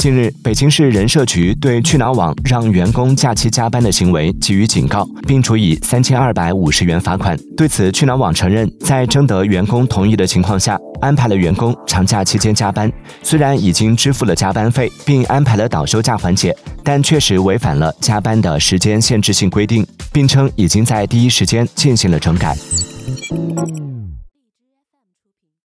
近日北京市人社局对去哪网让员工假期加班的行为给予警告并处以三千二百五十元罚款对此去哪网承认在征得员工同意的情况下安排了员工长假期间加班虽然已经支付了加班费并安排了倒休假环节但确实违反了加班的时间限制性规定并称已经在第一时间进行了整改。